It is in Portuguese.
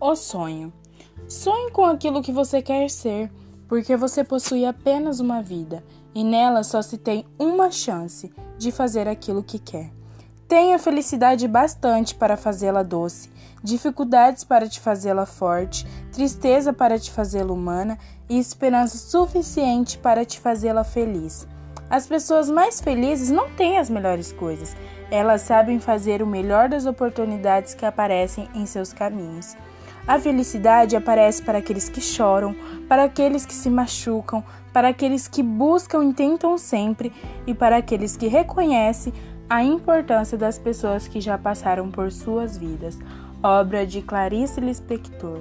O sonho. Sonhe com aquilo que você quer ser, porque você possui apenas uma vida e nela só se tem uma chance de fazer aquilo que quer. Tenha felicidade bastante para fazê-la doce, dificuldades para te fazê-la forte, tristeza para te fazê-la humana e esperança suficiente para te fazê-la feliz. As pessoas mais felizes não têm as melhores coisas, elas sabem fazer o melhor das oportunidades que aparecem em seus caminhos. A felicidade aparece para aqueles que choram, para aqueles que se machucam, para aqueles que buscam e tentam sempre e para aqueles que reconhecem a importância das pessoas que já passaram por suas vidas. Obra de Clarice Lispector.